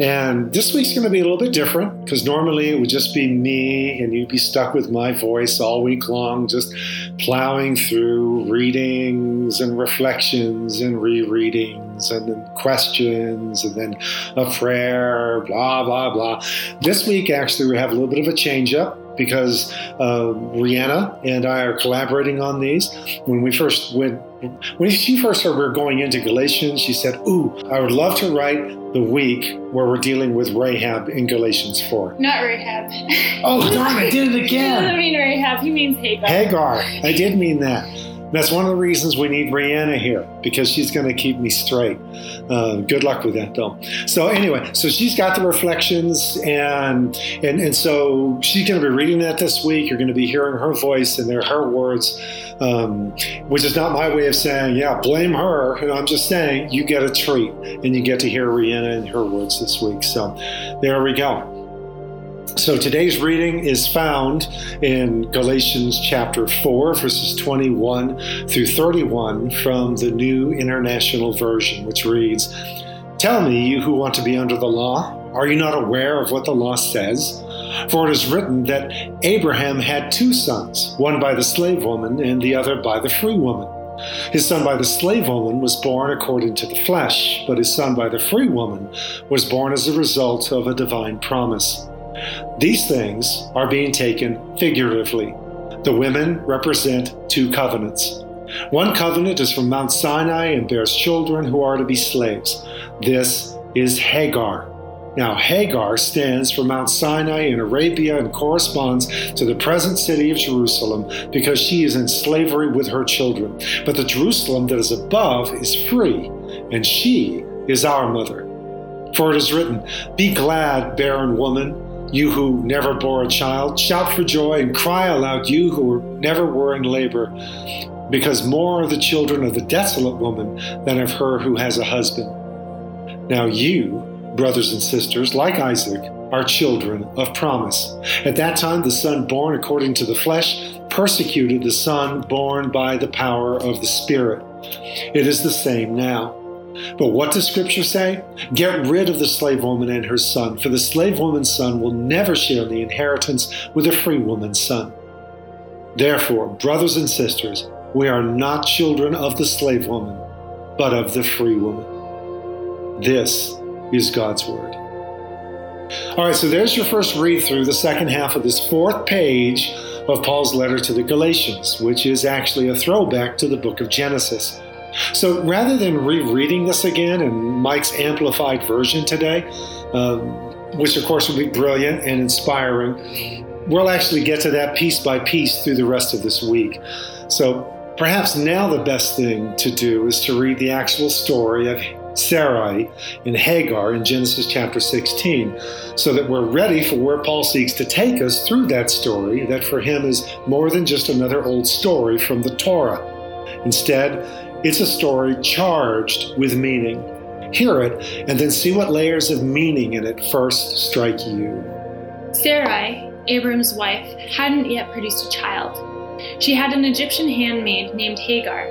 And this week's going to be a little bit different because normally it would just be me and you'd be stuck with my voice all week long, just plowing through readings and reflections and rereadings and then questions and then a prayer, blah, blah, blah. This week, actually, we have a little bit of a change up because uh, Rihanna and I are collaborating on these. When we first went, when she first heard we were going into Galatians, she said, "Ooh, I would love to write the week where we're dealing with Rahab in Galatians 4. Not Rahab. Oh darn! I did it again. He doesn't mean Rahab. He means Hagar. Hagar. I did mean that. That's one of the reasons we need Rihanna here because she's going to keep me straight. Uh, good luck with that, though. So anyway, so she's got the reflections, and and and so she's going to be reading that this week. You're going to be hearing her voice and her words, um, which is not my way of saying, yeah, blame her. And I'm just saying you get a treat and you get to hear Rihanna and her words this week. So there we go. So today's reading is found in Galatians chapter 4, verses 21 through 31 from the New International Version, which reads Tell me, you who want to be under the law, are you not aware of what the law says? For it is written that Abraham had two sons, one by the slave woman and the other by the free woman. His son by the slave woman was born according to the flesh, but his son by the free woman was born as a result of a divine promise. These things are being taken figuratively. The women represent two covenants. One covenant is from Mount Sinai and bears children who are to be slaves. This is Hagar. Now, Hagar stands for Mount Sinai in Arabia and corresponds to the present city of Jerusalem because she is in slavery with her children. But the Jerusalem that is above is free, and she is our mother. For it is written, Be glad, barren woman you who never bore a child, shout for joy and cry aloud, you who never were in labor, because more are the children of the desolate woman than of her who has a husband. Now you, brothers and sisters, like Isaac, are children of promise. At that time, the son born according to the flesh persecuted the son born by the power of the Spirit. It is the same now. But what does Scripture say? Get rid of the slave woman and her son, for the slave woman's son will never share the inheritance with the free woman's son. Therefore, brothers and sisters, we are not children of the slave woman, but of the free woman. This is God's Word. All right, so there's your first read through the second half of this fourth page of Paul's letter to the Galatians, which is actually a throwback to the book of Genesis. So rather than rereading this again in Mike's amplified version today, um, which of course will be brilliant and inspiring, we'll actually get to that piece by piece through the rest of this week. So perhaps now the best thing to do is to read the actual story of Sarai and Hagar in Genesis chapter 16, so that we're ready for where Paul seeks to take us through that story, that for him is more than just another old story from the Torah. Instead, it's a story charged with meaning. Hear it and then see what layers of meaning in it first strike you. Sarai, Abram's wife, hadn't yet produced a child. She had an Egyptian handmaid named Hagar.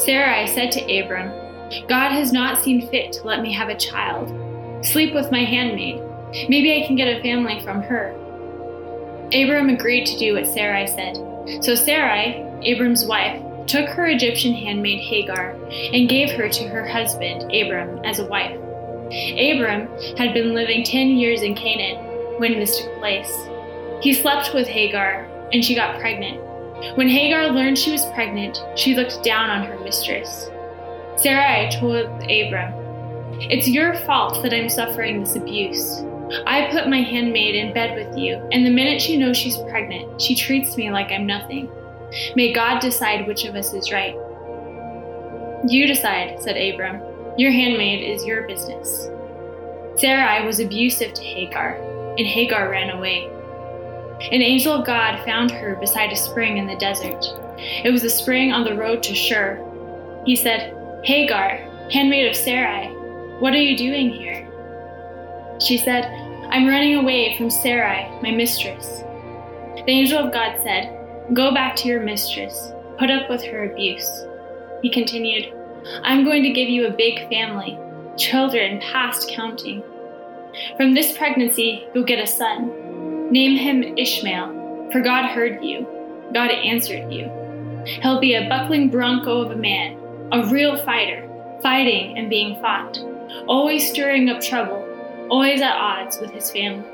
Sarai said to Abram, God has not seen fit to let me have a child. Sleep with my handmaid. Maybe I can get a family from her. Abram agreed to do what Sarai said. So Sarai, Abram's wife, took her Egyptian handmaid Hagar and gave her to her husband Abram as a wife. Abram had been living ten years in Canaan when this took place. He slept with Hagar and she got pregnant. When Hagar learned she was pregnant, she looked down on her mistress. Sarai told Abram, It's your fault that I'm suffering this abuse. I put my handmaid in bed with you, and the minute she knows she's pregnant, she treats me like I'm nothing. May God decide which of us is right. You decide, said Abram. Your handmaid is your business. Sarai was abusive to Hagar, and Hagar ran away. An angel of God found her beside a spring in the desert. It was a spring on the road to Shur. He said, Hagar, handmaid of Sarai, what are you doing here? She said, I'm running away from Sarai, my mistress. The angel of God said, Go back to your mistress, put up with her abuse. He continued, I'm going to give you a big family, children past counting. From this pregnancy, you'll get a son. Name him Ishmael, for God heard you. God answered you. He'll be a buckling bronco of a man, a real fighter, fighting and being fought, always stirring up trouble, always at odds with his family.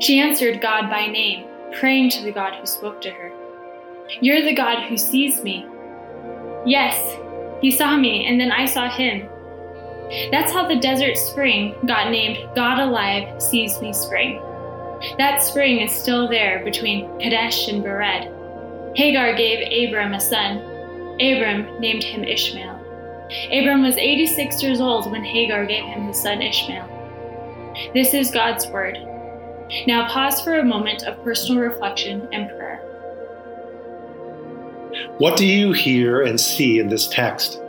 She answered God by name, praying to the God who spoke to her. You're the God who sees me. Yes, he saw me, and then I saw him. That's how the desert spring got named God Alive Sees Me Spring. That spring is still there between Kadesh and Bered. Hagar gave Abram a son. Abram named him Ishmael. Abram was 86 years old when Hagar gave him his son Ishmael. This is God's word. Now pause for a moment of personal reflection and prayer. What do you hear and see in this text?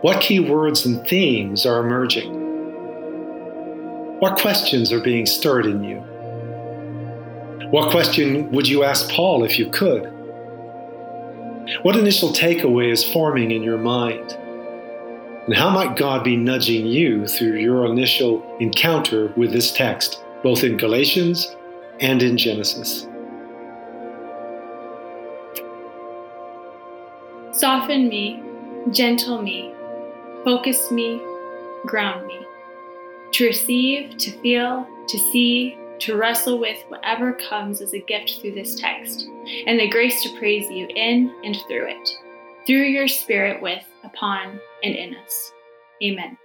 What key words and themes are emerging? What questions are being stirred in you? What question would you ask Paul if you could? What initial takeaway is forming in your mind? And how might God be nudging you through your initial encounter with this text, both in Galatians and in Genesis? Soften me, gentle me, focus me, ground me. To receive, to feel, to see, to wrestle with whatever comes as a gift through this text, and the grace to praise you in and through it, through your Spirit with, upon, and in us. Amen.